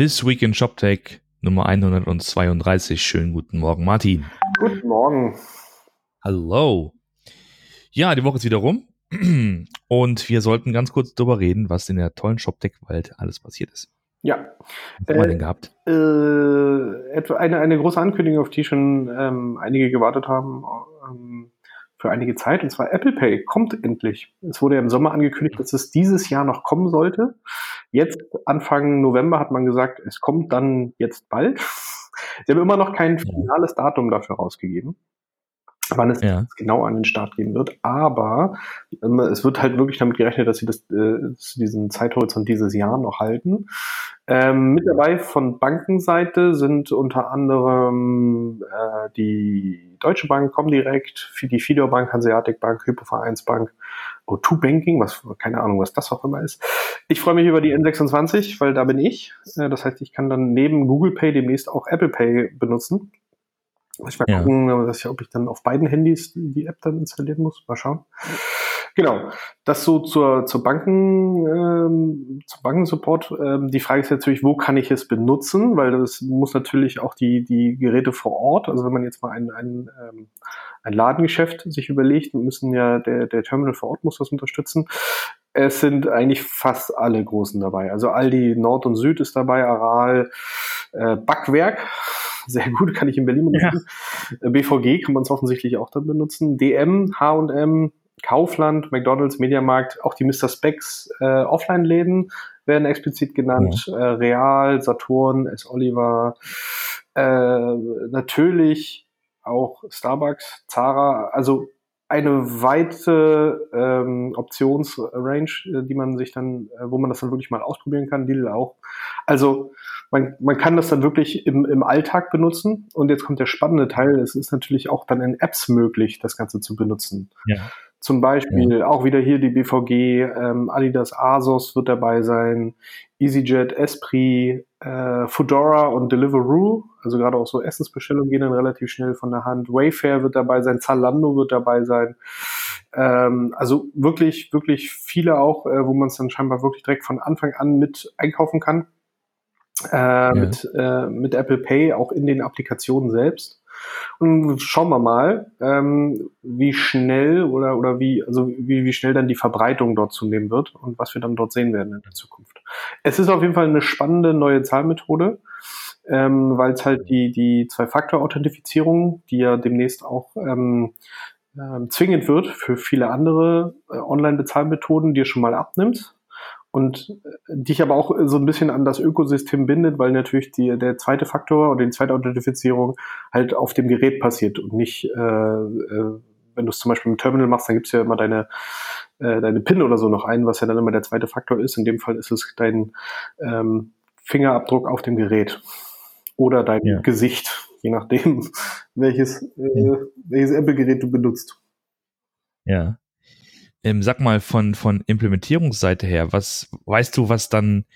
This Week in ShopTech Nummer 132. Schönen guten Morgen, Martin. Guten Morgen. Hallo. Ja, die Woche ist wieder rum. Und wir sollten ganz kurz darüber reden, was in der tollen ShopTech-Welt alles passiert ist. Ja. Was haben wir denn gehabt? Äh, etwa eine, eine große Ankündigung, auf die schon ähm, einige gewartet haben ähm, für einige Zeit, und zwar Apple Pay kommt endlich. Es wurde ja im Sommer angekündigt, dass es dieses Jahr noch kommen sollte. Jetzt, Anfang November, hat man gesagt, es kommt dann jetzt bald. Sie haben immer noch kein finales Datum dafür rausgegeben wann es Ja. genau an den Start gehen wird. Aber ähm, es wird halt wirklich damit gerechnet, dass sie das, äh, diesen Zeithorizont dieses Jahr noch halten. Ähm, mit dabei von Bankenseite sind unter anderem äh, die Deutsche Bank, Comdirect, die Fidor Bank, Hanseatic Bank, Hypovereinsbank, O2 Banking, was keine Ahnung, was das auch immer ist. Ich freue mich über die N26, weil da bin ich. Äh, das heißt, ich kann dann neben Google Pay demnächst auch Apple Pay benutzen. Muss ich mal Ja. gucken, ob ich dann auf beiden Handys die App dann installieren muss. Mal schauen. Genau, das so zur, zur Banken, ähm, zum Bankensupport. Ähm, die Frage ist natürlich, wo kann ich es benutzen? Weil das muss natürlich auch die, die Geräte vor Ort, also wenn man jetzt mal ein, ein, ähm, ein Ladengeschäft sich überlegt, müssen ja der, der Terminal vor Ort muss das unterstützen. Es sind eigentlich fast alle Großen dabei. Also Aldi Nord und Süd ist dabei, Aral, äh, Backwerk, sehr gut, kann ich in Berlin benutzen. Äh, BVG kann man es offensichtlich auch dann benutzen. DM, H&M, Kaufland, McDonalds, Mediamarkt, auch die Mr. Specs äh, Offline-Läden werden explizit genannt. Äh, Real, Saturn, S. Oliver, äh, natürlich auch Starbucks, Zara, also eine weite ähm, Optionsrange, äh, die man sich dann, äh, wo man das dann wirklich mal ausprobieren kann, Lidl auch. Also man, man kann das dann wirklich im, im Alltag benutzen. Und jetzt kommt der spannende Teil, es ist natürlich auch dann in Apps möglich, das Ganze zu benutzen. Ja. Zum Beispiel auch wieder hier die BVG, ähm, Adidas Asos wird dabei sein, EasyJet, Esprit, äh, Foodora und Deliveroo. Also gerade auch so Essensbestellungen gehen dann relativ schnell von der Hand. Wayfair wird dabei sein, Zalando wird dabei sein. Ähm, also wirklich, wirklich viele auch, äh, wo man es dann scheinbar wirklich direkt von Anfang an mit einkaufen kann. Äh, mit, äh, mit Apple Pay auch in den Applikationen selbst. Und schauen wir mal, ähm, wie schnell oder, oder wie, also wie, wie schnell dann die Verbreitung dort zunehmen wird und was wir dann dort sehen werden in der Zukunft. Es ist auf jeden Fall eine spannende neue Zahlmethode, ähm, weil es halt die, die Zwei-Faktor-Authentifizierung, die ja demnächst auch ähm, ähm, zwingend wird für viele andere äh, Online-Bezahlmethoden, dir schon mal abnimmt und äh, dich aber auch so ein bisschen an das Ökosystem bindet, weil natürlich die, der zweite Faktor oder die zweite Authentifizierung halt auf dem Gerät passiert und nicht, äh, äh, wenn du es zum Beispiel im Terminal machst, dann gibt's ja immer deine, äh, deine PIN oder so noch ein, was ja dann immer der zweite Faktor ist. In dem Fall ist es dein ähm, Fingerabdruck auf dem Gerät oder dein Ja. Gesicht, je nachdem, welches, äh, welches Apple-Gerät du benutzt. Ja. Ähm, sag mal von, von Implementierungsseite her, was weißt du, was dann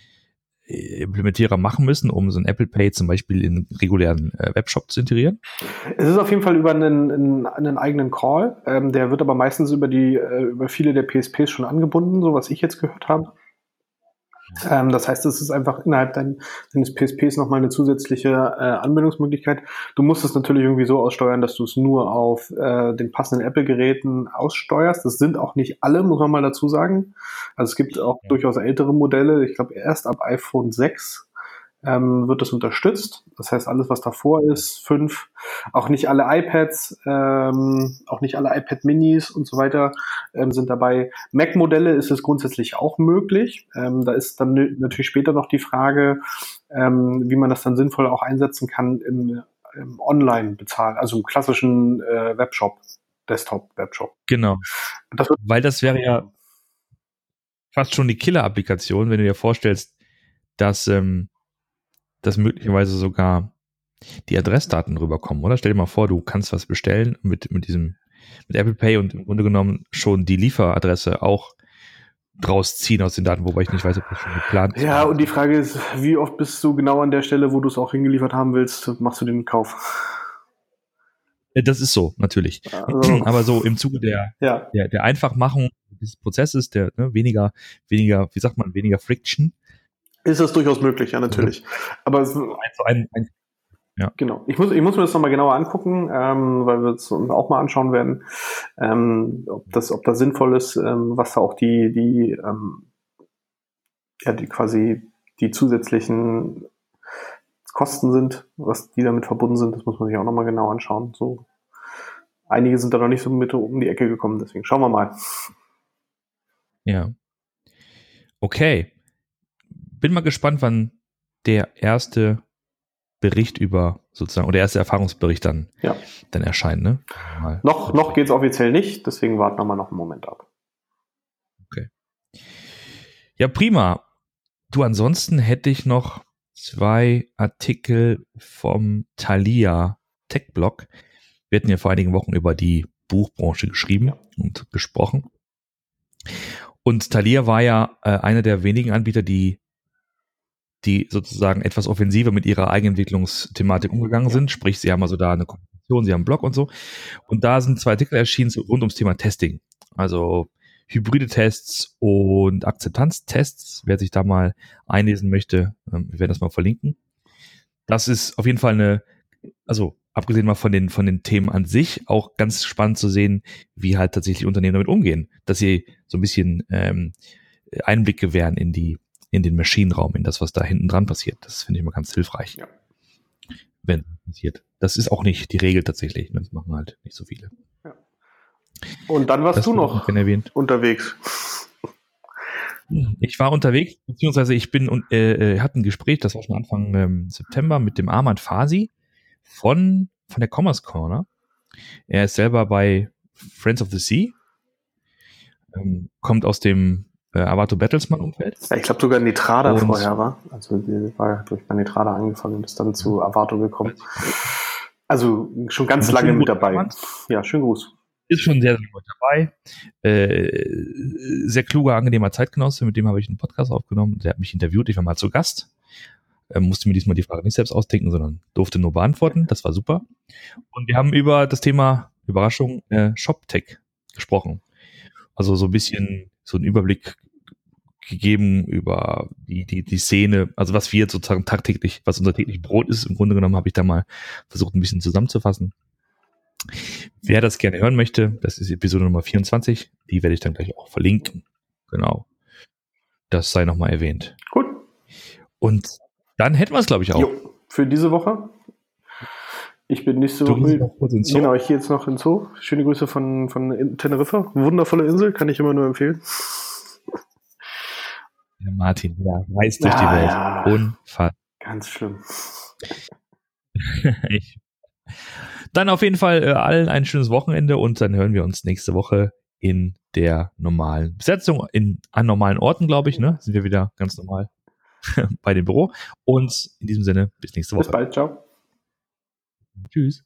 äh, Implementierer machen müssen, um so ein Apple Pay zum Beispiel in regulären äh, Webshop zu integrieren? Es ist auf jeden Fall über einen, einen, einen eigenen Call. Ähm, der wird aber meistens über die äh, über viele der PSPs schon angebunden, so was ich jetzt gehört habe. Ähm, das heißt, es ist einfach innerhalb dein, deines PSPs nochmal eine zusätzliche äh, Anbindungsmöglichkeit. Du musst es natürlich irgendwie so aussteuern, dass du es nur auf äh, den passenden Apple-Geräten aussteuerst. Das sind auch nicht alle, muss man mal dazu sagen. Also es gibt auch Ja. durchaus ältere Modelle. Ich glaube, erst ab iPhone 6 ähm, wird das unterstützt. Das heißt, alles, was davor ist, 5, auch nicht alle iPads, ähm, auch nicht alle iPad Minis und so weiter ähm, sind dabei. Mac-Modelle ist es grundsätzlich auch möglich. Ähm, da ist dann natürlich später noch die Frage, ähm, wie man das dann sinnvoll auch einsetzen kann im, im Online-Bezahlen, also im klassischen äh, Webshop, Desktop-Webshop. Genau. Das Weil das wäre ja fast schon die Killer-Applikation, wenn du dir vorstellst, dass, ähm, dass möglicherweise sogar die Adressdaten rüberkommen, oder? Stell dir mal vor, du kannst was bestellen mit, mit diesem, mit Apple Pay und im Grunde genommen schon die Lieferadresse auch draus ziehen aus den Daten, wobei ich nicht weiß, ob das schon geplant ist. ja, und die Frage ist, wie oft bist du genau an der Stelle, wo du es auch hingeliefert haben willst, machst du den Kauf? Äh, Das ist so, natürlich. Also, Aber so im Zuge der, ja, der, der Einfachmachung des Prozesses, der ne, weniger, weniger, wie sagt man, weniger Friction, Ist das durchaus möglich, ja, natürlich. Aber es, ein, ein, ein, ja. Genau. Ich muss, ich muss mir das nochmal genauer angucken, ähm, weil wir es uns auch mal anschauen werden, ähm, ob das, ob das sinnvoll ist, ähm, was da auch die, die, ähm, ja, die quasi die zusätzlichen Kosten sind, was die damit verbunden sind, das muss man sich auch nochmal genau anschauen. So. Einige sind da noch nicht so mit um die Ecke gekommen, deswegen schauen wir mal. Ja. Okay. Bin mal gespannt, wann der erste Bericht über sozusagen, oder erste Erfahrungsbericht dann, ja. dann erscheint. Ne? Mal. Noch, noch geht es offiziell nicht, deswegen warten wir mal noch einen Moment ab. Okay. Ja, prima. Du, ansonsten hätte ich noch zwei Artikel vom Thalia Tech Blog. Wir hatten ja vor einigen Wochen über die Buchbranche geschrieben und gesprochen. Und Thalia war ja äh, einer der wenigen Anbieter, die die sozusagen etwas offensiver mit ihrer Eigenentwicklungsthematik umgegangen sind. Sprich, sie haben also da eine Kommunikation, sie haben einen Blog und so. Und da sind zwei Artikel erschienen rund ums Thema Testing. Also hybride Tests und Akzeptanztests. Wer sich da mal einlesen möchte, ähm, wir werden das mal verlinken. Das ist auf jeden Fall eine, also abgesehen mal von den, von den Themen an sich, auch ganz spannend zu sehen, wie halt tatsächlich Unternehmen damit umgehen, dass sie so ein bisschen ähm, Einblick gewähren in die in den Maschinenraum, in das, was da hinten dran passiert. Das finde ich immer ganz hilfreich. Ja. Wenn passiert. Das ist auch nicht die Regel tatsächlich. Das machen halt nicht so viele. Ja. Und dann warst das du noch unterwegs. Ich war unterwegs, beziehungsweise ich bin und äh, äh, hatte ein Gespräch, das war schon Anfang ähm, September mit dem Armand Fasi von, von der Commerce Corner. Er ist selber bei Friends of the Sea, ähm, kommt aus dem äh, Avato Battlesman Umfeld. Ja, ich glaube sogar Nitrada und vorher war. Also die war durch bei Nitrada angefangen und ist dann zu Avato gekommen. Also schon ganz lange mit dabei. Mann. Ja, schönen Gruß. Ist schon sehr, sehr gut dabei. Äh, sehr kluger, angenehmer Zeitgenosse, mit dem habe ich einen Podcast aufgenommen. Der hat mich interviewt, ich war mal zu Gast. Äh, musste mir diesmal die Frage nicht selbst ausdenken, sondern durfte nur beantworten. Das war super. Und wir haben über das Thema Überraschung äh, ShopTech gesprochen. Also so ein bisschen so einen Überblick gegeben über die, die, die Szene, also was wir jetzt sozusagen tagtäglich, was unser täglich Brot ist, im Grunde genommen habe ich da mal versucht, ein bisschen zusammenzufassen. Wer das gerne hören möchte, das ist Episode Nummer 24, die werde ich dann gleich auch verlinken. Genau. Das sei nochmal erwähnt. Gut. Und dann hätten wir es, glaube ich, auch. Jo, für diese Woche. Ich bin nächste Woche. Genau, ich gehe jetzt noch ins Zoo. Schöne Grüße von, von Teneriffa. Wundervolle Insel, kann ich immer nur empfehlen. Der Martin, ja, reist durch ja, die Welt. Ja. Unfall. Ganz schlimm. ich. Dann auf jeden Fall äh, allen ein schönes Wochenende und dann hören wir uns nächste Woche in der normalen Besetzung, in, an normalen Orten, glaube ich, ne? Sind wir wieder ganz normal bei dem Büro. Und in diesem Sinne, bis nächste Woche. Bis bald, ciao. Tschüss.